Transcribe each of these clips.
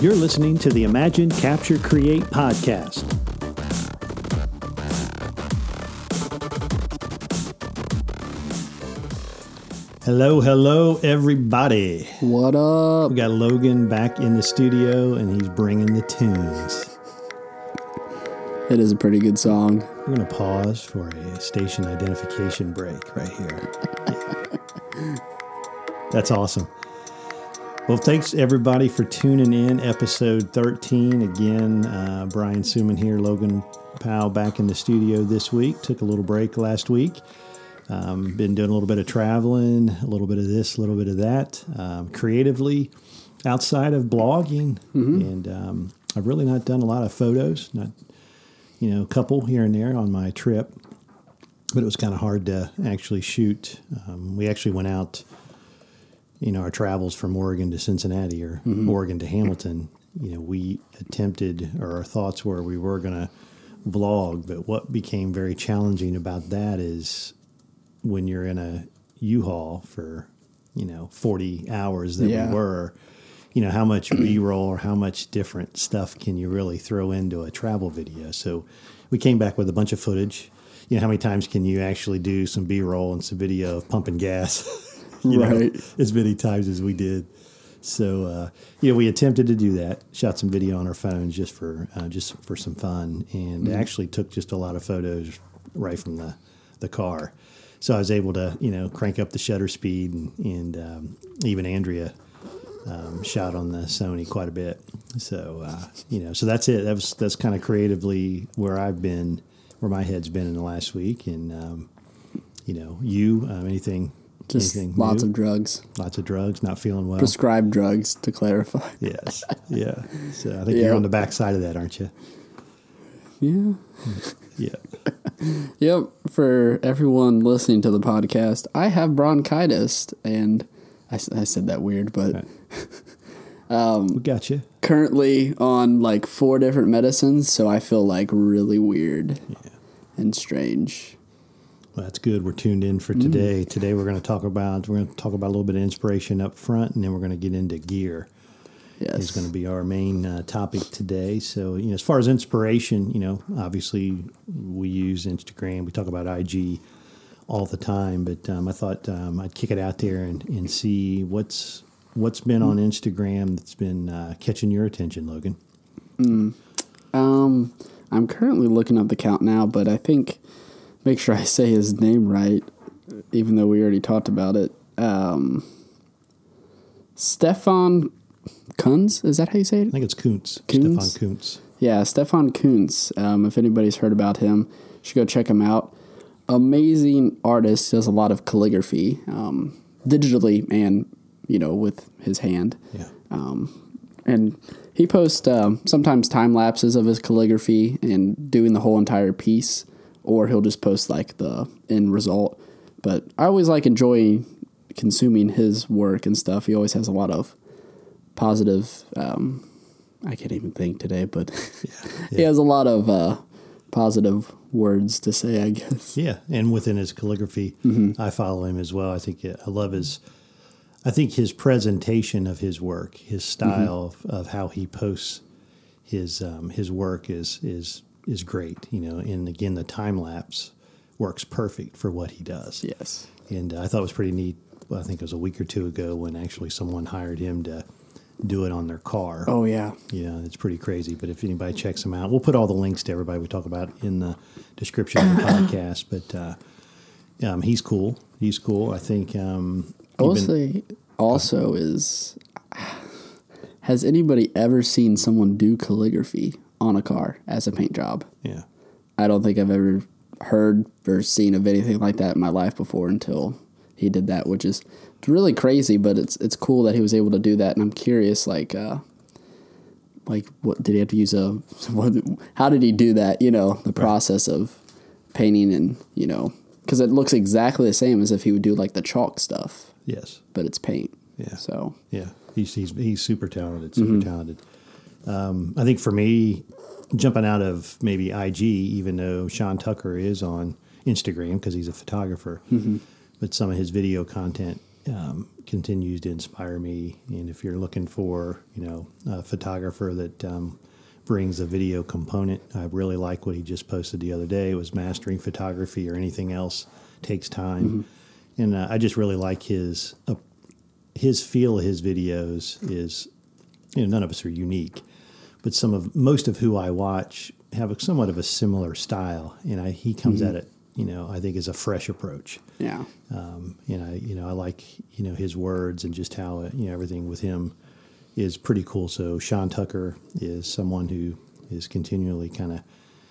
You're listening to the Imagine, Capture, Create podcast. Hello, hello, everybody. What up? We got Logan back in the studio and he's bringing the tunes. It is a pretty good song. We're going to pause for a station identification break right here. That's awesome. Well, thanks everybody for tuning in. Episode 13. Again, uh, Brian Suman here, Logan Powell back in the studio this week. Took a little break last week. Um, been doing a little bit of traveling, a little bit of this, a little bit of that, um, creatively outside of blogging. And um, I've really not done a lot of photos, not, you know, a couple here and there on my trip, but it was kind of hard to actually shoot. Um, we actually went out, you know, our travels from Oregon to Cincinnati or mm-hmm. Oregon to Hamilton. You know, we attempted, or our thoughts were we were going to vlog, but what became very challenging about that is when you're in a U-Haul for, you know, 40 hours that Yeah. we were, you know, how much B-roll or how much different stuff can you really throw into a travel video? So we came back with a bunch of footage. You know, how many times can you actually do some B-roll and some video of pumping gas? you know, Right. as many times as we did. So uh, you know, we attempted to do that. Shot some video on our phones just for uh, just for some fun, and actually took just a lot of photos right from the the car. So I was able to you know crank up the shutter speed, and, and um, even Andrea um, shot on the Sony quite a bit. So uh, you know, so that's it. That was that's kind of creatively where I've been, where my head's been in the last week, and um, you know, you um, anything. Just anything lots new? of drugs. lots of drugs, not feeling well. Prescribed drugs, to clarify. Yes. Yeah. So I think Yeah. you're on the back side of that, aren't you? Yeah. Yeah. Yep. For everyone listening to the podcast, I have bronchitis, and I said that weird, but Right. Um, we got you. currently on like four different medicines, so I feel like really weird and strange. Well, that's good. We're tuned in Mm. for today. Today we're going to talk about we're going to talk about a little bit of inspiration up front, and then we're going to get into gear. Yes. Is going to be our main uh, topic today. So, you know, as far as inspiration, you know, obviously we use Instagram. We talk about IG all the time, but um, I thought um, I'd kick it out there and, and see what's what's been on Instagram that's been uh, catching your attention, Logan. Um, I'm currently looking up the count now, but I think make sure I say his name right, even though we already talked about it. Um, Stefan Kunz, is that how you say it? I think it's Kuntz, Kuntz? Stefan Kuntz. Yeah, Stefan Kuntz. Um, if anybody's heard about him, you should go check him out. Amazing artist, does a lot of calligraphy, um, digitally and you know with his hand Yeah. and he posts um, sometimes time lapses of his calligraphy and doing the whole entire piece, or he'll just post like the end result. But I always like enjoying consuming his work and stuff. He always has a lot of positive. Um, I can't even think today, but he has a lot of uh, positive words to say. I guess. Yeah, and within his calligraphy, I follow him as well. I think I love his. I think his presentation of his work, his style of, of how he posts his um, his work is is is great. You know, and again, the time lapse works perfect for what he does. Yes. And uh, I thought it was pretty neat. Well, I think it was a week or two ago when actually someone hired him to do it on their car. Oh yeah. Yeah, it's pretty crazy. But if anybody checks them out, we'll put all the links to everybody we talk about in the description of the podcast. But uh, um, he's cool. He's cool. I think. Um, I will even- say also is has anybody ever seen someone do calligraphy on a car as a paint job? yeah, I don't think I've ever heard or seen of anything like that in my life before until he did that, which is it's really crazy, but it's it's cool that he was able to do that and I'm curious like uh like what did he have to use a what, how did he do that, you know, the process of painting and, you know, cuz it looks exactly the same as if he would do like the chalk stuff yes, but it's paint. Yeah. So yeah. He's he's he's super talented. Super talented. Um, I think for me, jumping out of maybe IG, even though Sean Tucker is on Instagram because he's a photographer, but some of his video content um, continues to inspire me. And if you're looking for, you know, a photographer that um, brings a video component, I really like what he just posted the other day. It was mastering photography or anything else takes time, mm-hmm. and uh, I just really like his uh, his feel of his videos is, you know, none of us are unique, but some of most of who I watch have a, somewhat of a similar style, and I, he comes mm-hmm. at it you know, I think is a fresh approach. Yeah. Um, and I, you know, I like, you know, his words and just how, you know, everything with him is pretty cool. So Sean Tucker is someone who is continually kind of,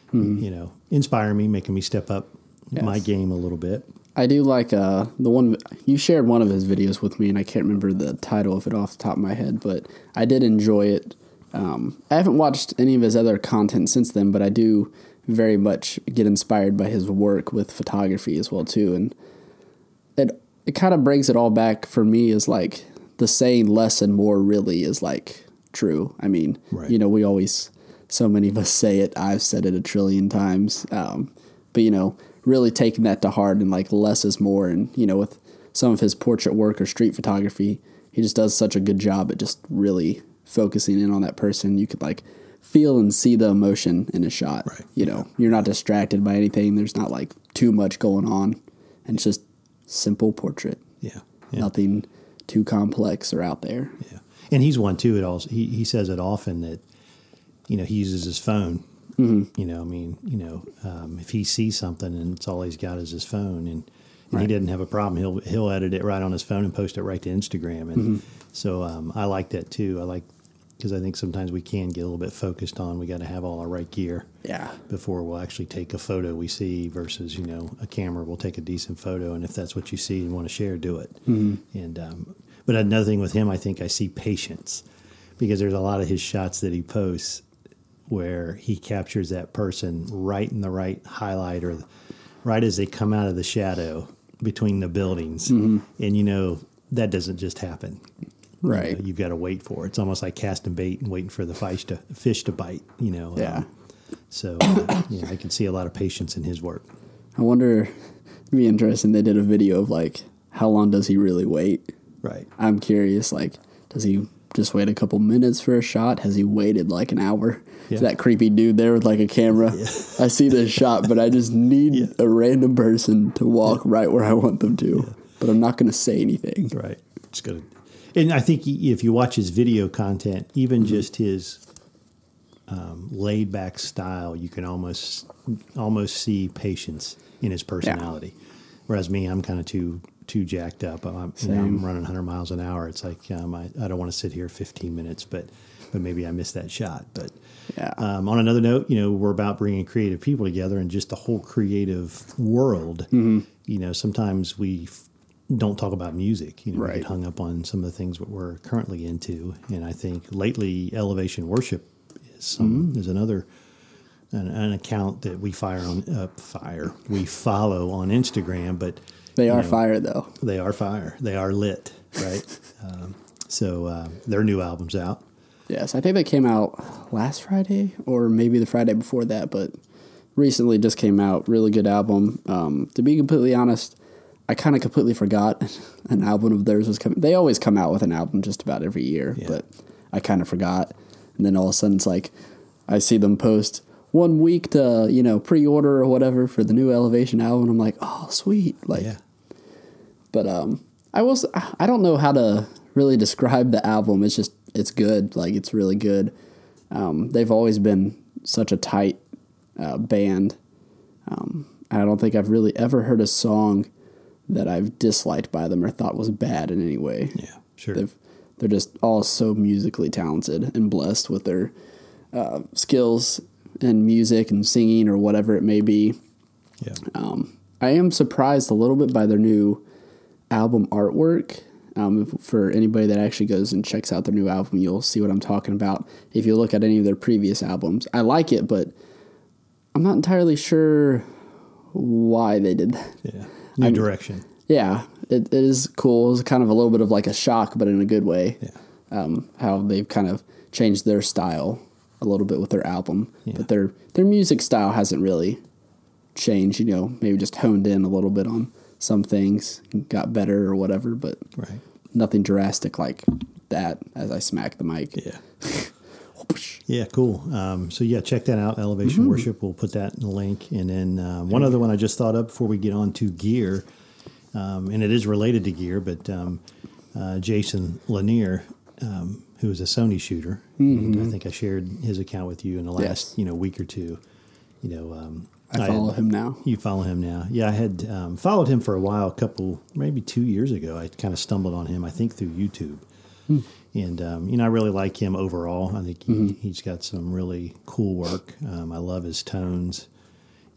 mm-hmm. you know, inspiring me, making me step up yes. my game a little bit. I do like uh, the one you shared one of his videos with me, and I can't remember the title of it off the top of my head, but I did enjoy it. Um, I haven't watched any of his other content since then, but I do very much get inspired by his work with photography as well too, and it it kind of brings it all back for me is like the saying less and more really is like true. I mean, right. you know, we always so many of us say it. I've said it a trillion times, um, but you know, really taking that to heart and like less is more, and you know, with some of his portrait work or street photography, he just does such a good job at just really focusing in on that person. You could like feel and see the emotion in a shot. Right. You know, you're not distracted by anything. There's not like too much going on, and it's just simple portrait. Yeah. yeah. Nothing too complex or out there. Yeah. And he's one too. It also he he says it often that you know he uses his phone. Mm-hmm. You know, I mean, you know, um, if he sees something and it's all he's got is his phone, and, and right. he didn't have a problem, he'll he'll edit it right on his phone and post it right to Instagram. And mm-hmm. so um, I like that too. I like because I think sometimes we can get a little bit focused on we got to have all our right gear. Yeah. Before we'll actually take a photo we see versus you know a camera will take a decent photo and if that's what you see and want to share, do it. Mm-hmm. And um, but another thing with him, I think I see patience because there's a lot of his shots that he posts where he captures that person right in the right highlight or right as they come out of the shadow between the buildings, mm-hmm. and you know that doesn't just happen. Right. You you've got to wait for it. It's almost like casting bait and waiting for the fish to fish to bite. You know. Yeah. Um, so uh, yeah, I can see a lot of patience in his work. I wonder. It'd be interesting. They did a video of like how long does he really wait? Right. I'm curious. Like, does he just wait a couple minutes for a shot? Has he waited like an hour? Yeah. That creepy dude there with like a camera. Yeah. I see this shot, but I just need yeah. a random person to walk right where I want them to. But I'm not going to say anything. Right. Just gonna and I think if you watch his video content, even mm-hmm. just his um, laid back style, you can almost almost see patience in his personality. Yeah. Whereas me, I'm kind of too too jacked up. I'm, you know, I'm running 100 miles an hour. It's like um, I, I don't want to sit here 15 minutes, but but maybe I missed that shot. But yeah. um, on another note, you know, we're about bringing creative people together and just the whole creative world. Mm-hmm. You know, sometimes we don't talk about music. You know, right. we get hung up on some of the things that we're currently into, and I think lately elevation worship is some mm-hmm. is another an, an, account that we fire on uh, fire we follow on Instagram, but they are know, fire though. They are fire. They are lit, right? um, so uh, their new album's out. Yes, I think they came out last Friday or maybe the Friday before that, but recently just came out. Really good album. Um, to be completely honest, I kind of completely forgot an album of theirs was coming. They always come out with an album just about every year, yeah. but I kind of forgot. And then all of a sudden, it's like I see them post one week to you know pre-order or whatever for the new Elevation album. I'm like, oh, sweet, like. Yeah. But um, I was I don't know how to really describe the album. It's just it's good. Like it's really good. Um, they've always been such a tight uh, band. Um, I don't think I've really ever heard a song that I've disliked by them or thought was bad in any way. Yeah, sure. They've, they're just all so musically talented and blessed with their uh, skills and music and singing or whatever it may be. Yeah. Um, I am surprised a little bit by their new album artwork. Um, for anybody that actually goes and checks out their new album, you'll see what I'm talking about. If you look at any of their previous albums, I like it, but I'm not entirely sure why they did that. Yeah new direction. Yeah, it, it is cool. It's kind of a little bit of like a shock, but in a good way. Yeah. Um, how they've kind of changed their style a little bit with their album, yeah. but their their music style hasn't really changed. You know, maybe just honed in a little bit on some things, got better or whatever, but Right. nothing drastic like that as I smack the mic. Yeah. Yeah, cool. Um, so yeah, check that out. Elevation Worship. We'll put that in the link. And then um, one other one I just thought of before we get on to gear, um, and it is related to gear, but um, uh, Jason Lanier, um, who is a Sony shooter, and I think I shared his account with you in the last Yes. you know week or two. You know, um, I follow him now. You follow him now. Yeah, I had um, followed him for a while, a couple, maybe two years ago. I kind of stumbled on him, I think, through YouTube. And, um, you know, I really like him overall. I think he, he's got some really cool work. Um, I love his tones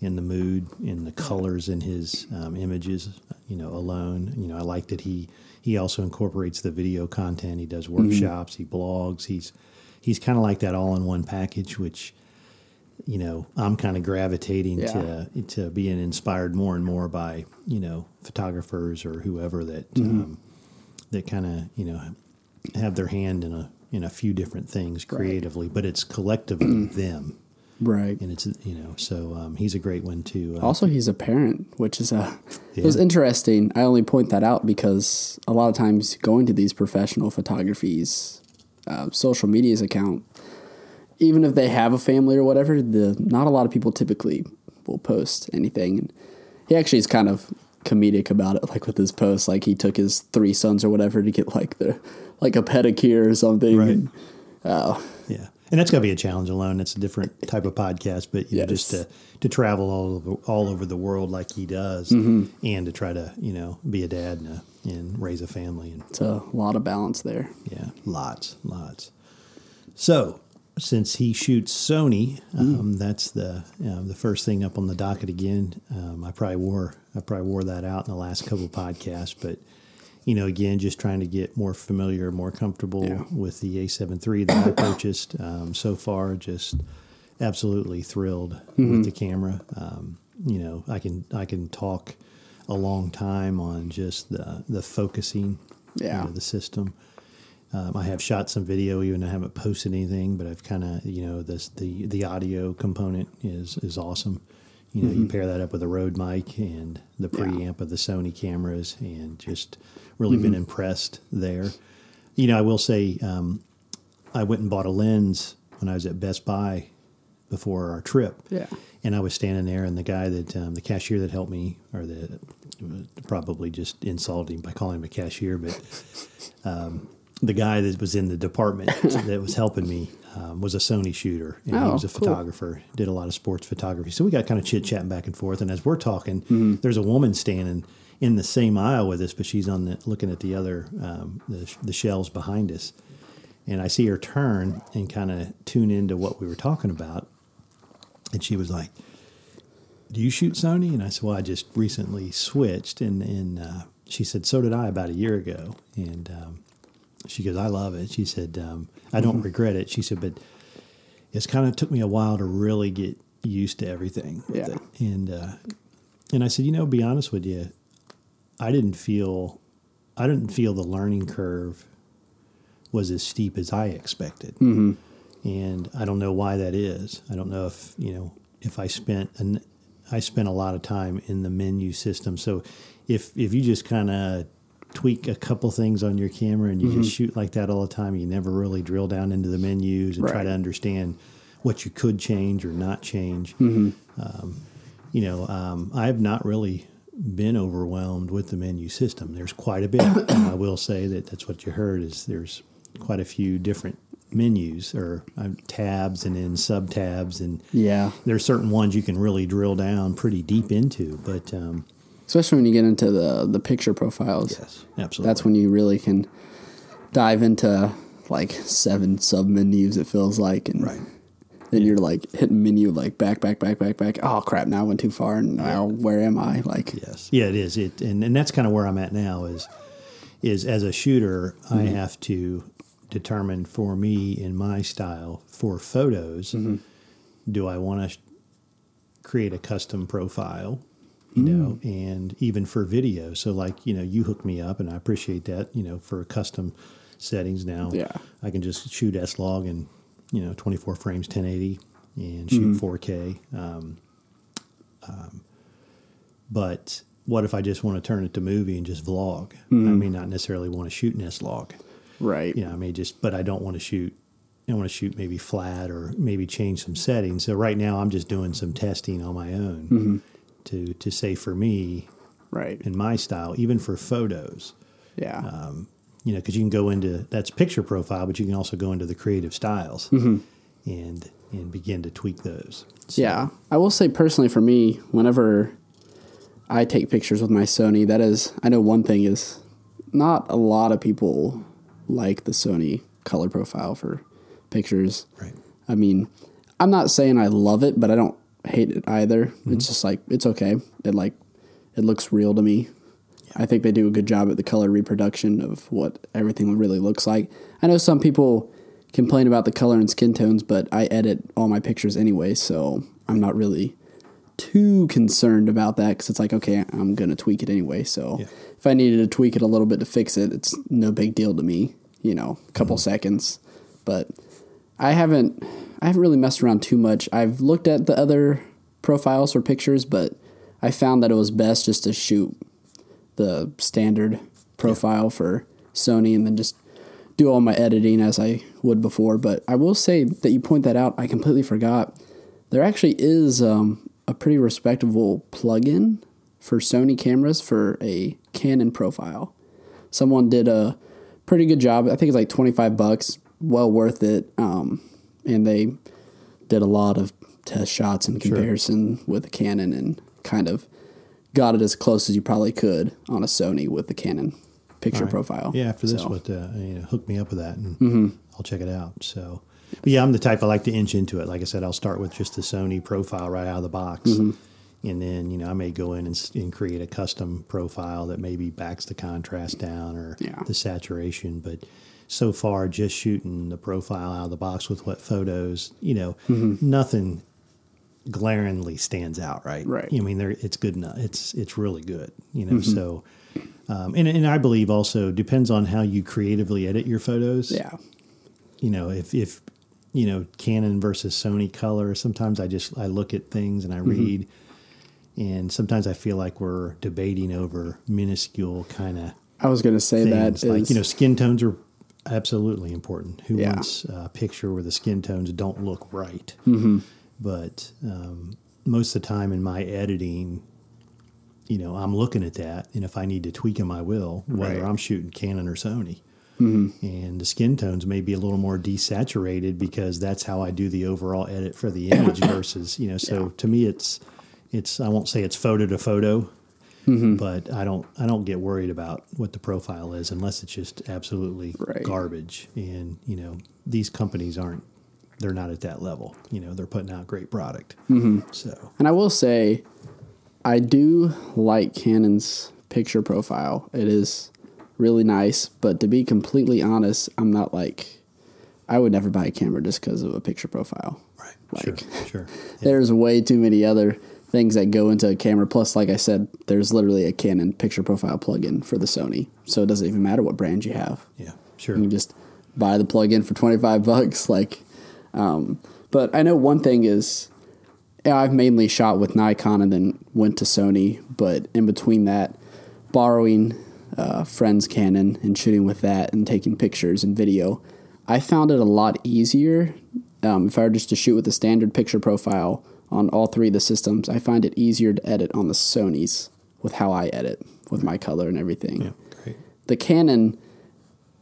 and the mood and the colors in his um, images, you know, alone. You know, I like that he, he also incorporates the video content. He does workshops, he blogs. He's, he's kind of like that all in one package, which, you know, I'm kind of gravitating Yeah. to to being inspired more and more by you know photographers or whoever that um, that kind of you know have their hand in a in a few different things creatively, but it's collectively them, Right. and it's you know so um, he's a great one too. Uh, Also, he's a parent, which is a. It was interesting. I only point that out because a lot of times going to these professional photographies, uh, social media's account, even if they have a family or whatever, the not a lot of people typically will post anything. And he actually is kind of comedic about it, like with his posts. Like he took his three sons or whatever to get like the like a pedicure or something. Right. And, oh, Yeah, and that's got to be a challenge alone. It's a different type of podcast, but you know, just to to travel all over all over the world like he does, Mm-hmm. and to try to you know be a dad and, a, and raise a family and it's a lot of balance there. Yeah, lots, lots. So, since he shoots Sony, um, that's the um, the first thing up on the docket again. Um, I probably wore I probably wore that out in the last couple of podcasts, but you know, again, just trying to get more familiar, more comfortable Yeah. with the A7 III that I purchased. Um, so far, just absolutely thrilled with the camera. Um, you know, I can I can talk a long time on just the the focusing, you Yeah. know, the system. Um, I have shot some video, even I haven't posted anything, but I've kind of, you know, this the the audio component is is awesome. You know, you pair that up with a Rode mic and the preamp of the Sony cameras, and just really been impressed there. You know, I will say, um, I went and bought a lens when I was at Best Buy before our trip. Yeah. And I was standing there, and the guy that um, the cashier that helped me, or the probably just insulted him by calling him a cashier, but um, the guy that was in the department that was helping me um, was a Sony shooter, and he Oh, was a cool. photographer. Did a lot of sports photography, so we got kind of chit chatting back and forth. And as we're talking, there's a woman standing in the same aisle with us, but she's on the looking at the other um, the, the shelves behind us. And I see her turn and kind of tune into what we were talking about. And she was like, Do you shoot Sony? And I said, Well, I just recently switched. And, and uh, she said, So did I about a year ago. And um, she goes, I love it. She said, um, I don't regret it. She said, But it's kind of took me a while to really get used to everything. with Yeah. it." And, uh, and I said, You know, be honest with you, I didn't feel. I didn't feel the learning curve was as steep as I expected. Mm-hmm. And I don't know why that is. I don't know if, you know, if I spent an I spent a lot of time in the menu system. So if if you just kind of tweak a couple things on your camera and you Mm-hmm. just shoot like that all the time, you never really drill down into the menus and try to understand what you could change or not change. Mm-hmm. Um, you know, um, I have not really been overwhelmed with the menu system. There's quite a bit. I will say that that's what you heard is there's quite a few different menus or uh, tabs and then sub tabs and Yeah. there's certain ones you can really drill down pretty deep into. But um, Especially when you get into the the picture profiles. yes, absolutely. That's when you really can dive into like seven sub menus. It feels like, and Right. then you're like hitting menu like back, back, back, back, back. Oh crap! Now I went too far, and now where am I? Like, Yes. Yeah, it is. It and, and that's kind of where I'm at now is is as a shooter, I mm-hmm. have to determine for me in my style for photos, mm-hmm. do I want to create a custom profile, you know, and even for video. So like, you know, you hook me up and I appreciate that, you know, for custom settings now. Yeah. I can just shoot S log and, you know, 24 frames 1080 and shoot 4K. Um, um, but what if I just want to turn it to movie and just vlog? Mm-hmm. I may not necessarily want to shoot an S log. Right. You know, I may just, but I don't want to shoot. I want to shoot maybe flat or maybe change some settings. So right now, I'm just doing some testing on my own Mm-hmm. To to say for me Right. in my style, even for photos. Yeah. Um, you know, because you can go into that's picture profile, but you can also go into the creative styles Mm-hmm. and and begin to tweak those. So, Yeah, I will say personally for me, whenever I take pictures with my Sony, that is, I know one thing is not a lot of people like the Sony color profile for pictures. Right. I mean, I'm not saying I love it, but I don't hate it either. It's mm-hmm. just like it's okay. It like it looks real to me. I think they do a good job at the color reproduction of what everything really looks like. I know some people complain about the color and skin tones, but I edit all my pictures anyway, so I'm not really too concerned about that because it's like okay, I'm gonna tweak it anyway. So Yeah. if I needed to tweak it a little bit to fix it, it's no big deal to me. You know, a couple mm-hmm. seconds, but I haven't I haven't really messed around too much. I've looked at the other profiles or pictures, but I found that it was best just to shoot the standard profile for Sony and then just do all my editing as I would before. But I will say that you point that out, I completely forgot. There actually is um, a pretty respectable plugin for Sony cameras for a Canon profile. Someone did a pretty good job. I think it's like 25 bucks, well worth it. Um, and they did a lot of test shots in comparison with the Canon and kind of got it as close as you probably could on a Sony with the Canon picture profile. Yeah, after this, So, Mm-hmm. what uh, you know, hook me up with that, and I'll check it out. So, but yeah, I'm the type I like to inch into it. Like I said, I'll start with just the Sony profile right out of the box, Mm-hmm. And then you know I may go in and, and create a custom profile that maybe backs the contrast down or Yeah. the saturation. But so far, just shooting the profile out of the box with what photos, you know, Mm-hmm. nothing glaringly stands out, right? Right. I mean, there it's good enough. It's it's really good, you know. So, um, and and I believe also depends on how you creatively edit your photos. yeah. You know, if if you know Canon versus Sony color, sometimes I just I look at things and I read, and sometimes I feel like we're debating over minuscule kind of I was going to say that things. like is- you know, skin tones are absolutely important. Who Yeah. wants a picture where the skin tones don't look right? Mm-hmm. But um, most of the time in my editing, you know, I'm looking at that, and if I need to tweak them, I will, whether Right. I'm shooting Canon or Sony. Mm-hmm. And the skin tones may be a little more desaturated because that's how I do the overall edit for the image versus, you know, so to me it's it's I won't say it's photo to photo, Mm-hmm. but I don't I don't get worried about what the profile is unless it's just absolutely Right. garbage. And you know these companies aren't they're not at that level. You know they're putting out great product. Mm-hmm. So And I will say, I do like Canon's picture profile. It is really nice, but to be completely honest, I'm not like, I would never buy a camera just because of a picture profile. right, Like- sure, sure. There's way too many other things that go into a camera. Plus, like I said, there's literally a Canon picture profile plugin for the Sony, so it doesn't even matter what brand you have. Yeah, sure. You can just buy the plugin for 25 bucks. Like, um, but I know one thing is, yeah, I've mainly shot with Nikon and then went to Sony. But in between that, borrowing uh, friends' Canon and shooting with that and taking pictures and video, I found it a lot easier. Um, if I were just to shoot with a standard picture profile on all three of the systems, I find it easier to edit on the Sony's with how I edit with my color and everything Yeah, great. the Canon,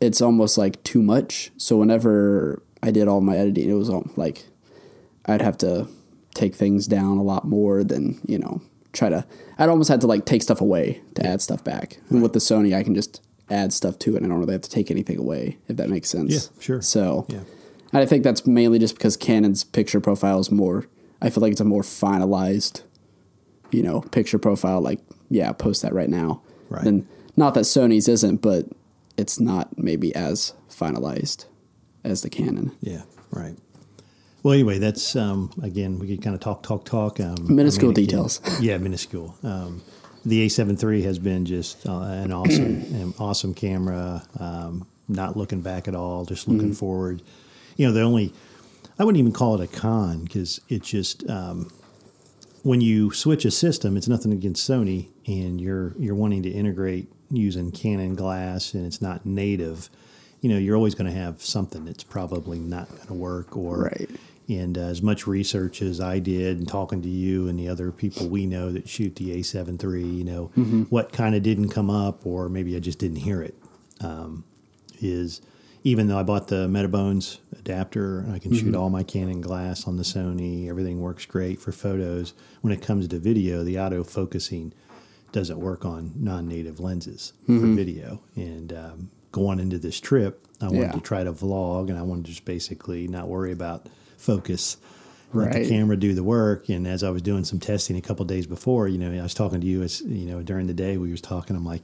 it's almost like too much. So whenever I did all my editing, it was all like I'd have to take things down a lot more than you know try to. I'd almost had to like take stuff away to add stuff back. And with the Sony, I can just add stuff to it, and I don't really have to take anything away. If that makes sense. Yeah, sure. So Yeah. I think that's mainly just because Canon's picture profile is more. I feel like it's a more finalized, you know, picture profile. Like, yeah, post that right now. Right. And not that Sony's isn't, but it's not maybe as finalized as the Canon. Yeah, right. Well, anyway, that's um, again we could kind of talk, talk, talk. Um, Minuscule again, details. Mm-hmm. yeah, minuscule. Um, the A7 III has been just uh, an awesome, an awesome camera. Um, not looking back at all, just looking Mm-hmm. forward. You know, the only I wouldn't even call it a con because it just um, when you switch a system, it's nothing against Sony, and you're you're wanting to integrate using Canon glass, and it's not native. You know, you're always going to have something that's probably not going to work, or Right. and uh, as much research as I did, and talking to you and the other people we know that shoot the A7 III, you know, what kind of didn't come up, or maybe I just didn't hear it. Um, is even though I bought the Metabones adapter, I can shoot all my Canon glass on the Sony. Everything works great for photos. When it comes to video, the auto focusing doesn't work on non-native lenses for video. And um, going into this trip, I wanted Yeah. to try to vlog, and I wanted to just basically not worry about focus. Let the camera do the work. And as I was doing some testing a couple days before, you know, I was talking to you as you know during the day we was talking. I'm like,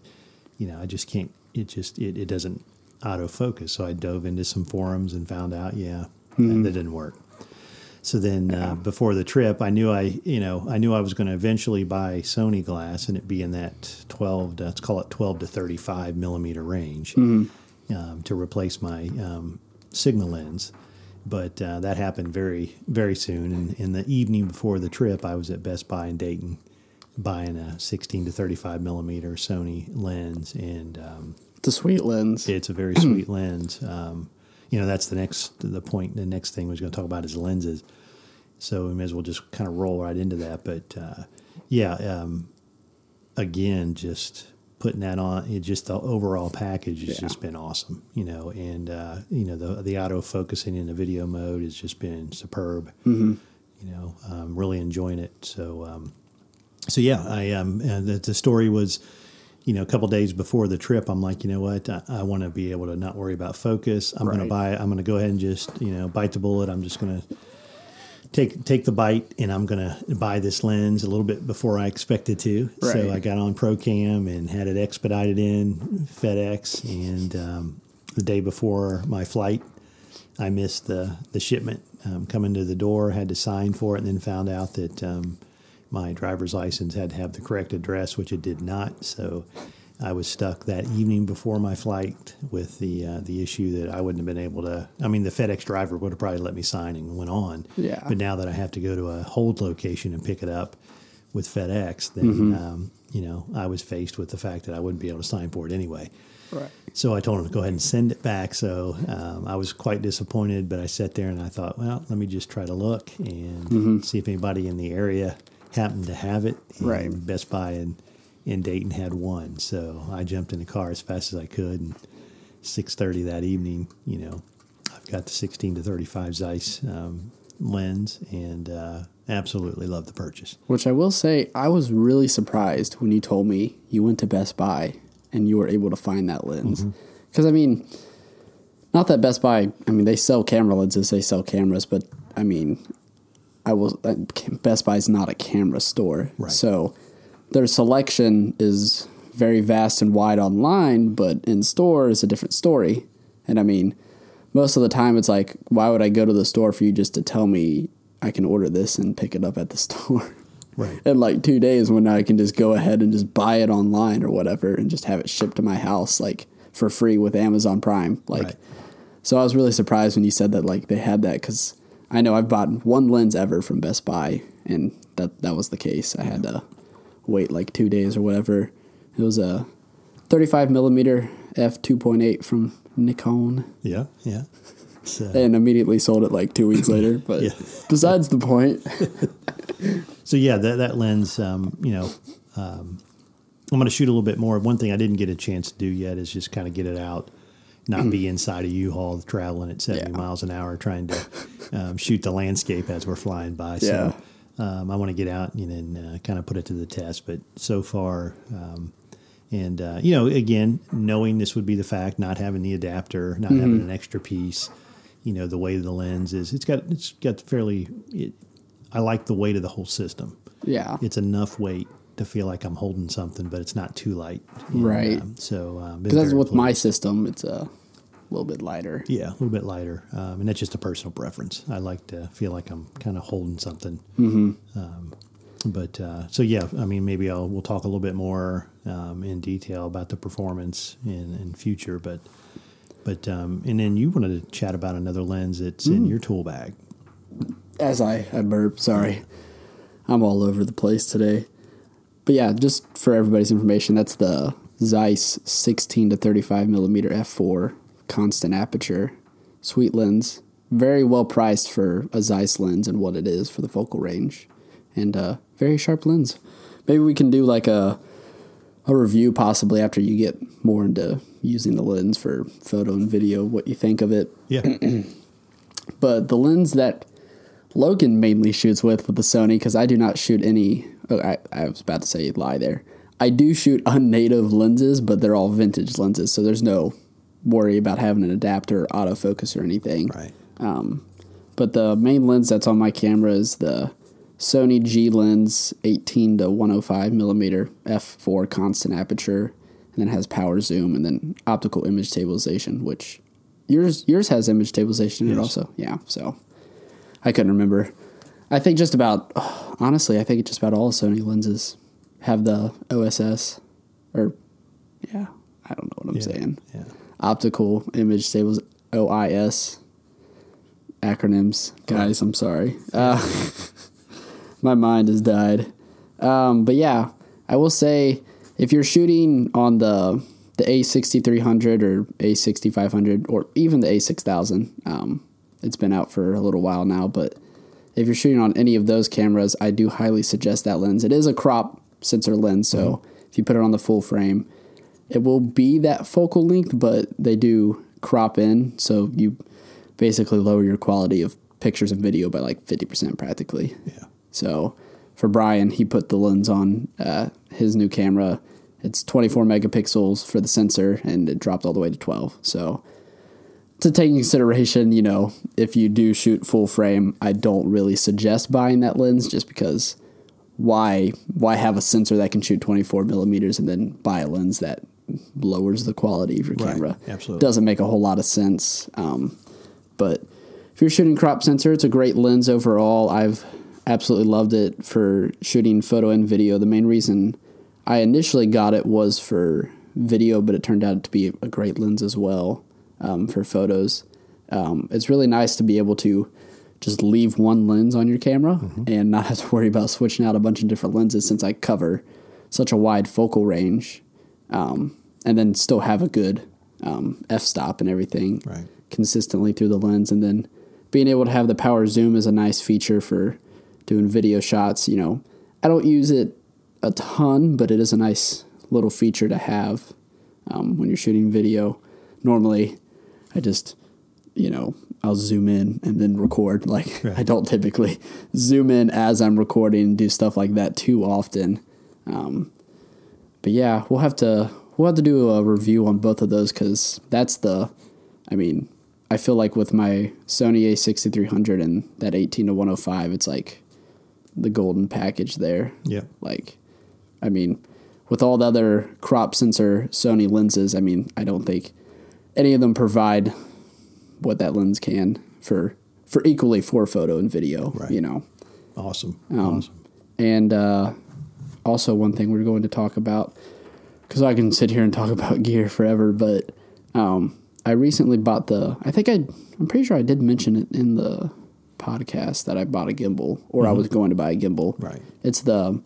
you know, I just can't. It just it, it doesn't autofocus. So I dove into some forums and found out, yeah, that, that didn't work. So then, uh, before the trip, I knew I, you know, I knew I was going to eventually buy Sony glass, and it be in that twelve, to, let's call it twelve to thirty-five millimeter range, um, to replace my um, Sigma lens. But uh, that happened very, very soon. And in the evening before the trip, I was at Best Buy in Dayton, buying a sixteen to thirty-five millimeter Sony lens, and um, It's a sweet lens. it's a very sweet lens. Um, you know, that's the next the point. The next thing we're going to talk about is lenses. So we may as well just kind of roll right into that. But uh, yeah, um, again, just putting that on, it just the overall package has Yeah. just been awesome. You know, and uh, you know the the auto focusing in the video mode has just been superb. You know, um, really enjoying it. So. Um, so yeah, I um, the, the story was, you know, a couple days before the trip, I'm like, you know what, I, I want to be able to not worry about focus. I'm going to buy. I'm going to go ahead and just, you know, bite the bullet. I'm just going to take take the bite, and I'm going to buy this lens a little bit before I expected to. So I got on ProCam and had it expedited in FedEx, and um, the day before my flight, I missed the the shipment um, coming to the door. Had to sign for it, and then found out that um, my driver's license had to have the correct address, which it did not. So I was stuck that evening before my flight with the uh, the issue that I wouldn't have been able to. I mean, the FedEx driver would have probably let me sign and went on. Yeah. But now that I have to go to a hold location and pick it up with FedEx, then um, you know I was faced with the fact that I wouldn't be able to sign for it anyway. Right. So I told him to go ahead and send it back. So um, I was quite disappointed, but I sat there and I thought, well, let me just try to look and see if anybody in the area happened to have it. Right. Best Buy in, in Dayton had one. So I jumped in the car as fast as I could. And 6.30 that evening, you know, I've got the 16 to 35 Zeiss um, lens and uh, absolutely love the purchase. Which I will say, I was really surprised when you told me you went to Best Buy and you were able to find that lens. Because, I mean, not that Best Buy, I mean, they sell camera lenses, they sell cameras, but I mean, I will, uh, Best Buy is not a camera store. Right. So their selection is very vast and wide online, but in store is a different story. And I mean, most of the time it's like, why would I go to the store for you just to tell me I can order this and pick it up at the store? Right. in like two days when I can just go ahead and just buy it online or whatever and just have it shipped to my house like for free with Amazon Prime. Like, Right. so I was really surprised when you said that like they had that because I know I've bought one lens ever from Best Buy and that that was the case. I had to wait like two days or whatever. It was a 35 millimeter f 2.8 from Nikon Yeah. Yeah. So, and immediately sold it like two weeks later. But Yeah. besides the point, so yeah, that that lens, um, you know, um, I'm going to shoot a little bit more. One thing I didn't get a chance to do yet is just kind of get it out, not be inside a U-Haul traveling at 70 Yeah. miles an hour trying to um, shoot the landscape as we're flying by. Yeah. So um, I want to get out and then uh, kind of put it to the test. But so far, um, and uh, you know, again, knowing this would be the fact, not having the adapter, not having an extra piece, you know, the weight of the lens is it's got it's got fairly. It, I like the weight of the whole system yeah. it's enough weight to feel like I'm holding something, but it's not too light. And, Right. um, so um, Because that's with my system, it's a little bit lighter. yeah, a little bit lighter, um, and that's just a personal preference. I like to feel like I'm kind of holding something. Mm-hmm. Um, but uh, so yeah, I mean, maybe I'll we'll talk a little bit more um, in detail about the performance in, in future, but. But um, and then you wanted to chat about another lens that's Mm. in your tool bag. As I, I burp, sorry. I'm all over the place today. But yeah, just for everybody's information, that's the Zeiss 16 to 35 millimeter f4 constant aperture sweet lens. Very well priced for a Zeiss lens and what it is for the focal range, and uh, very sharp lens. Maybe we can do like a a review possibly after you get more into using the lens for photo and video, what you think of it. Yeah. But the lens that Logan mainly shoots with with the Sony, because I do not shoot any. Oh, I, I was about to say lie there. I do shoot unnative lenses, but they're all vintage lenses, so there's no worry about having an adapter or autofocus or anything. right. Um, But the main lens that's on my camera is the Sony G Lens 18 to 105 millimeter f4 constant aperture, and then has power zoom and then optical image stabilization, which yours yours has image stabilization in it also. Yeah, so I couldn't remember. I think just about honestly, I think just about all Sony lenses have the OSS or yeah, I don't know what I'm Yeah. saying. Yeah. Optical image stables OIS acronyms, guys. I'm sorry. Uh, my mind has died. Um, but yeah, I will say if you're shooting on the the A6300 or A6500 or even the A6000, um, it's been out for a little while now. But if you're shooting on any of those cameras, I do highly suggest that lens. It is a crop sensor lens, so if you put it on the full frame, it will be that focal length, but they do crop in, so you basically lower your quality of pictures and video by like 50% practically. Yeah. So for Brian, he put the lens on uh, his new camera. It's 24 megapixels for the sensor, and it dropped all the way to 12. So to take in consideration, you know, if you do shoot full frame, I don't really suggest buying that lens just because why why have a sensor that can shoot 24 millimeters and then buy a lens that lowers the quality of your Right. camera? Absolutely. doesn't make a whole lot of sense. Um, but if you're shooting crop sensor, it's a great lens overall. I've absolutely loved it for shooting photo and video. The main reason I initially got it was for video, but it turned out to be a great lens as well um, for photos. Um, it's really nice to be able to just leave one lens on your camera and not have to worry about switching out a bunch of different lenses since I cover such a wide focal range um, and then still have a good um, f stop and everything Right. consistently through the lens. And then being able to have the power zoom is a nice feature for doing video shots. You know, I don't use it a ton, but it is a nice little feature to have um, when you're shooting video. Normally, I just, you know, I'll zoom in and then record. Like, Right. I don't typically zoom in as I'm recording and do stuff like that too often. Um, but yeah, we'll have to we'll have to do a review on both of those because that's the. I mean, I feel like with my Sony A6300 and that 18 to 105, it's like the golden package there. Yeah. Like, I mean, with all the other crop sensor Sony lenses, I mean, I don't think any of them provide what that lens can for for equally for photo and video. Right. You know. Awesome. Um, awesome. And uh, also, one thing we're going to talk about, because I can sit here and talk about gear forever, but um, I recently bought the. I think I. I'm pretty sure I did mention it in the podcast that I bought a gimbal, or I was going to buy a gimbal. Right. It's the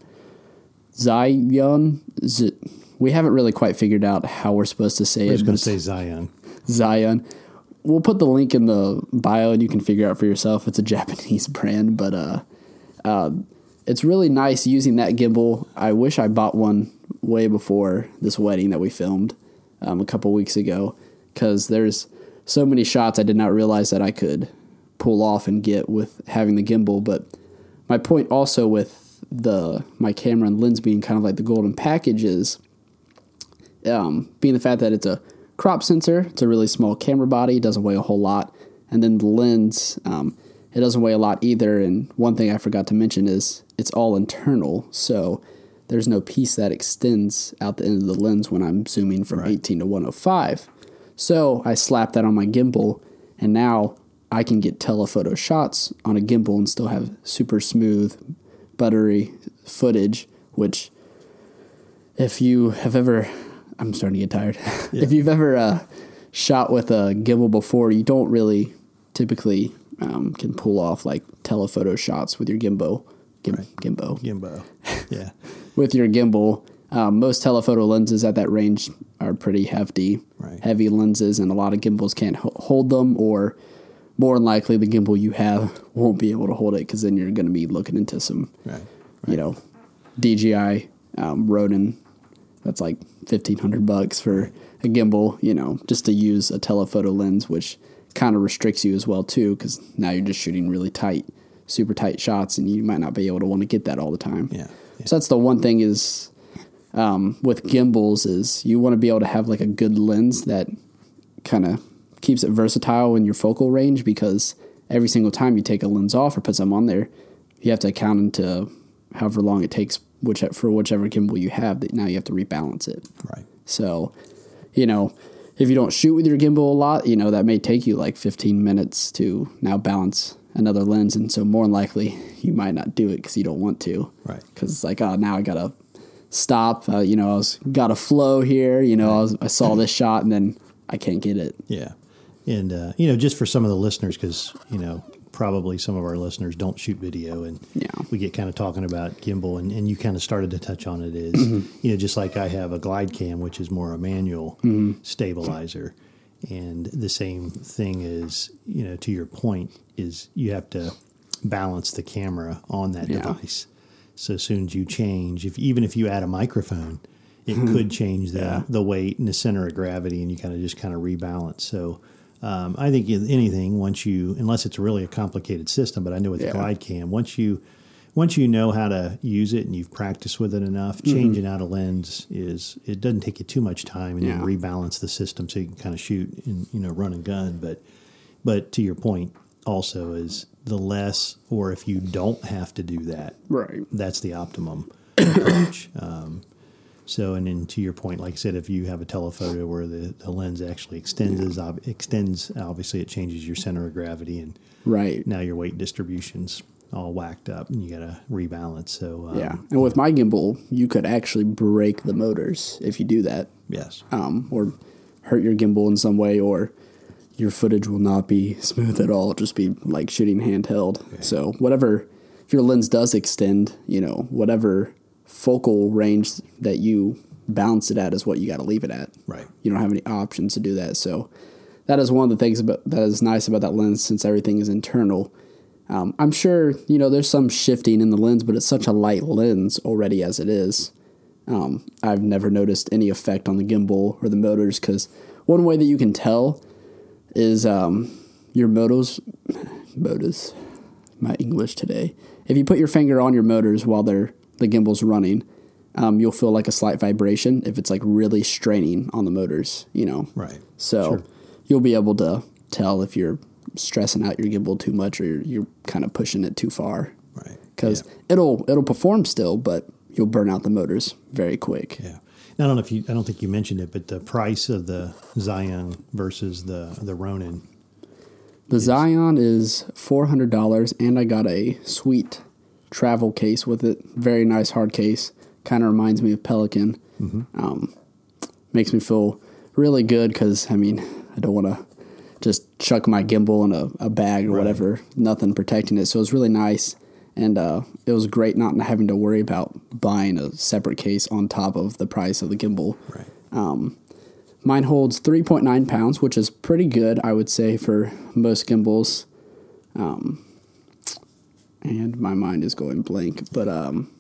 Zion. Z- we haven't really quite figured out how we're supposed to say I it, was going to say Zion. Zion. We'll put the link in the bio and you can figure out for yourself. It's a Japanese brand, but uh, uh, it's really nice using that gimbal. I wish I bought one way before this wedding that we filmed um, a couple weeks ago because there's so many shots I did not realize that I could pull off and get with having the gimbal. But my point also with the my camera and lens being kind of like the golden package is um, being the fact that it's a crop sensor, it's a really small camera body, it doesn't weigh a whole lot, and then the lens, um, it doesn't weigh a lot either. And one thing I forgot to mention is it's all internal, so there's no piece that extends out the end of the lens when I'm zooming from 18 to 105. So I slap that on my gimbal, and now I can get telephoto shots on a gimbal and still have super smooth, buttery footage, which if you have ever i'm starting to get tired if you've ever uh, shot with a gimbal before you don't really typically um, can pull off like telephoto shots with your gimbal Gim- Right. Gimbo. Gimbo. Yeah. With your gimbal, um, most telephoto lenses at that range are pretty hefty, Right. heavy lenses, and a lot of gimbals can't ho- hold them, or more than likely, the gimbal you have won't be able to hold it because then you're going to be looking into some, Right. you know, DJI um, Ronin. That's like fifteen hundred bucks for a gimbal, you know, just to use a telephoto lens, which kind of restricts you as well too, because now you're just shooting really tight, super tight shots, and you might not be able to want to get that all the time. Yeah. yeah. So that's the one thing is um, with gimbals is you want to be able to have like a good lens that kind of keeps it versatile in your focal range because every single time you take a lens off or put some on there, you have to account into however long it takes which for whichever gimbal you have that now you have to rebalance it. Right. So, you know, if you don't shoot with your gimbal a lot, you know, that may take you like 15 minutes to now balance another lens. And so, more than likely, you might not do it because you don't want to. Right. Because it's like, oh, now I got to stop. Uh, you know, I was got a flow here. You know, I, was, I saw this shot and then I can't get it. Yeah. And, uh, you know, just for some of the listeners, because, you know, probably some of our listeners don't shoot video and Yeah. we get kind of talking about gimbal and, and you kind of started to touch on it is, Mm-hmm. you know, just like I have a Glidecam, which is more a manual Mm-hmm. stabilizer. And the same thing is, you know, to your point, is you have to balance the camera on that Yeah. device. So as soon as you change, if even if you add a microphone, it could change the Yeah. the weight and the center of gravity, and you kind of just kind of rebalance. So um, I think anything once you, unless it's really a complicated system, but I know with Yeah. the Glidecam, once you once you know how to use it and you've practiced with it enough, Mm-hmm. changing out a lens is it doesn't take you too much time, and Yeah. you rebalance the system so you can kind of shoot and you know run and gun. But but to your point, also is the less, or if you don't have to do that, Right. that's the optimum approach. Um, so, and then to your point, like I said, if you have a telephoto where the, the lens actually extends, is ob- extends, obviously it changes your center of gravity, and Right. now your weight distribution's all whacked up, and you got to rebalance. So, um, Yeah. And with my gimbal, you could actually break the motors if you do that. yes, um, or hurt your gimbal in some way, or your footage will not be smooth at all. It'll just be like shooting handheld. So whatever, if your lens does extend, you know, whatever focal range that you balance it at is what you got to leave it at. right, You don't have any options to do that. So that is one of the things about that is nice about that lens since everything is internal. Um, I'm sure you know there's some shifting in the lens, but it's such a light lens already as it is. Um, I've never noticed any effect on the gimbal or the motors because one way that you can tell is um, your motors, motors, my English today. If you put your finger on your motors while they're the gimbal's running, um, you'll feel like a slight vibration if it's like really straining on the motors, you know. right. So Sure. you'll be able to tell if you're stressing out your gimbal too much or you're, you're kind of pushing it too far Right. because yeah. it'll it'll perform still, but you'll burn out the motors very quick. Yeah. I don't know if you. I don't think you mentioned it, but the price of the Zion versus the the Ronin. The Zion is four hundred dollars, and I got a sweet travel case with it. Very nice hard case. Kind of reminds me of Pelican. Um, makes me feel really good because I mean I don't want to just chuck my gimbal in a, a bag or whatever. Nothing protecting it, so it's really nice. And uh, it was great not having to worry about buying a separate case on top of the price of the gimbal. Right. Mine holds 3.9 pounds, which is pretty good, I would say, for most gimbals. Um, and my mind is going blank, but um,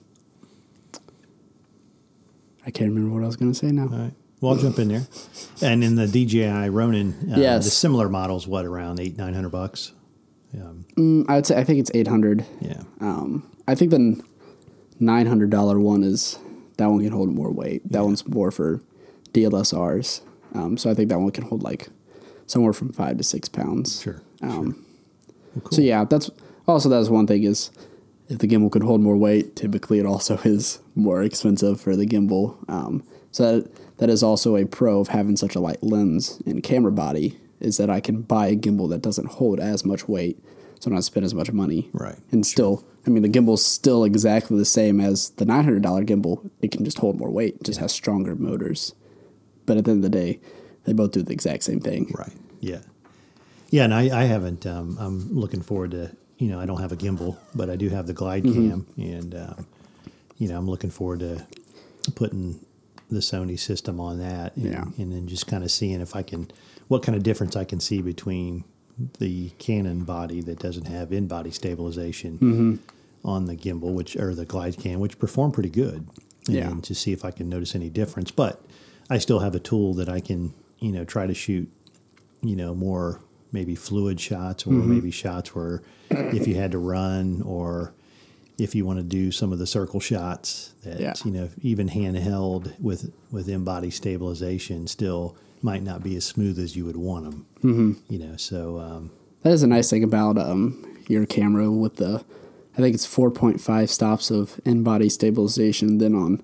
I can't remember what I was going to say now. All right. Well, I'll jump in there. And in the DJI Ronin, uh, Yes. the similar models, what around eight nine hundred bucks? Um, Mm, I would say I think it's 800. yeah. Um, I think the $900 one is that one can hold more weight. That one's more for DLSRs. Um, so I think that one can hold like somewhere from five to six pounds. Sure. Um, Well, cool. So yeah, that's also that's one thing is if the gimbal could hold more weight, typically it also is more expensive for the gimbal. Um, so that, that is also a pro of having such a light lens and camera body is that I can buy a gimbal that doesn't hold as much weight, so I don't spend as much money. Right. And still, I mean, the gimbal's still exactly the same as the nine hundred dollar gimbal. It can just hold more weight, just has stronger motors. But at the end of the day, they both do the exact same thing. Right. Yeah. Yeah, and I, I haven't. Um, I'm looking forward to you know, I don't have a gimbal, but I do have the Glidecam, and um, you know, I'm looking forward to putting the Sony system on that, and, Yeah. and then just kind of seeing if I can, what kind of difference I can see between the Canon body that doesn't have in-body stabilization on the gimbal, which or the Glidecam, which perform pretty good, and Yeah. to see if I can notice any difference. But I still have a tool that I can, you know, try to shoot you know more maybe fluid shots or Mm-hmm. maybe shots where if you had to run or if you want to do some of the circle shots that Yeah. you know even handheld with with in-body stabilization still might not be as smooth as you would want them mm-hmm. you know so um, That is a nice thing about um, your camera with the, I think it's 4.5 stops of in body stabilization. Then on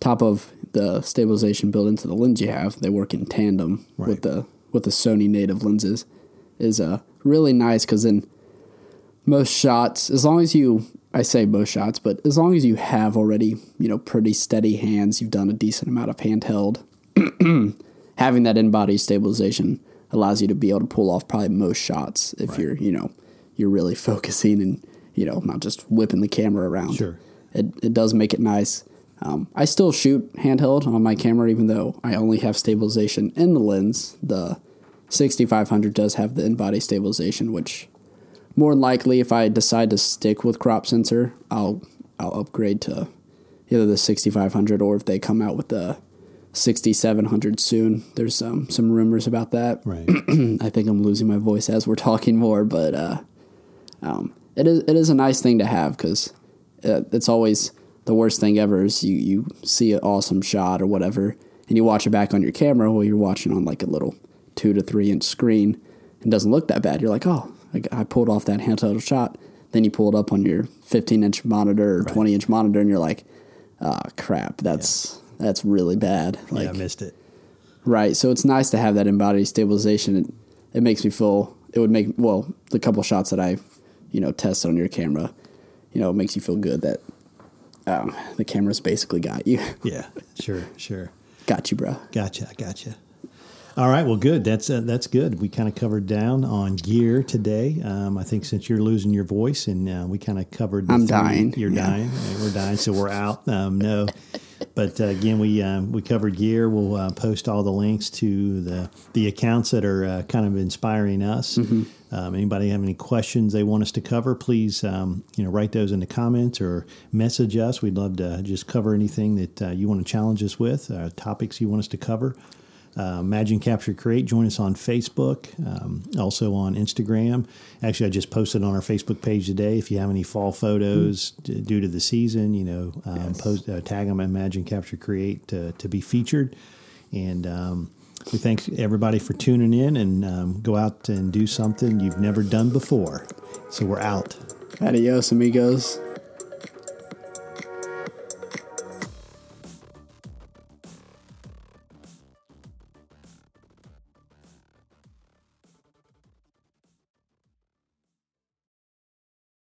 top of the stabilization built into the lens you have, they work in tandem Right. with the with the Sony native lenses. Is uh, really nice because in most shots, as long as you, I say most shots, but as long as you have already, you know, pretty steady hands, you've done a decent amount of handheld, having that in body stabilization allows you to be able to pull off probably most shots if Right. you're, you know, you're really focusing and, you know, not just whipping the camera around. Sure. It, it does make it nice. Um, I still shoot handheld on my camera, even though I only have stabilization in the lens. The 6500 does have the in body stabilization, which more than likely, if I decide to stick with crop sensor, I'll I'll upgrade to either the 6500 or if they come out with the 6700 soon. There's um, some rumors about that. right I think I'm losing my voice as we're talking more, but uh, um, it is it is a nice thing to have because uh, it's always the worst thing ever is you you see an awesome shot or whatever, and you watch it back on your camera while you're watching on like a little two to three inch screen, and doesn't look that bad. You're like, oh, I, I pulled off that handheld shot. Then you pull it up on your 15 inch monitor or 20 inch monitor, and you're like, ah, crap, that's that's really bad. Like, yeah i missed it Right. So it's nice to have that in body stabilization. It, it makes me feel it would make well the couple shots that I, you know, tested on your camera, you know, it makes you feel good that um, the camera's basically got you, yeah sure sure got you, bro. Gotcha, gotcha. All right, well, good. That's uh, that's good. We kind of covered down on gear today. Um, I think since you're losing your voice, and uh, we kind of covered. I'm three- dying, You're yeah. dying. We're dying, so we're out. Um, no, but uh, again, we um, we covered gear. We'll uh, post all the links to the the accounts that are uh, kind of inspiring us. Mm-hmm. Um, anybody have any questions they want us to cover? Please, um, you know, write those in the comments or message us. We'd love to just cover anything that uh, you want to challenge us with, uh, topics you want us to cover. Uh, Imagine Capture Create. Join us on Facebook, um, also on Instagram. Actually, I just posted on our Facebook page today. If you have any fall photos d- due to the season, you know, um, post uh, tag them Imagine Capture Create to, to be featured. And um, we thank everybody for tuning in and um, go out and do something you've never done before. So we're out. Adios, amigos.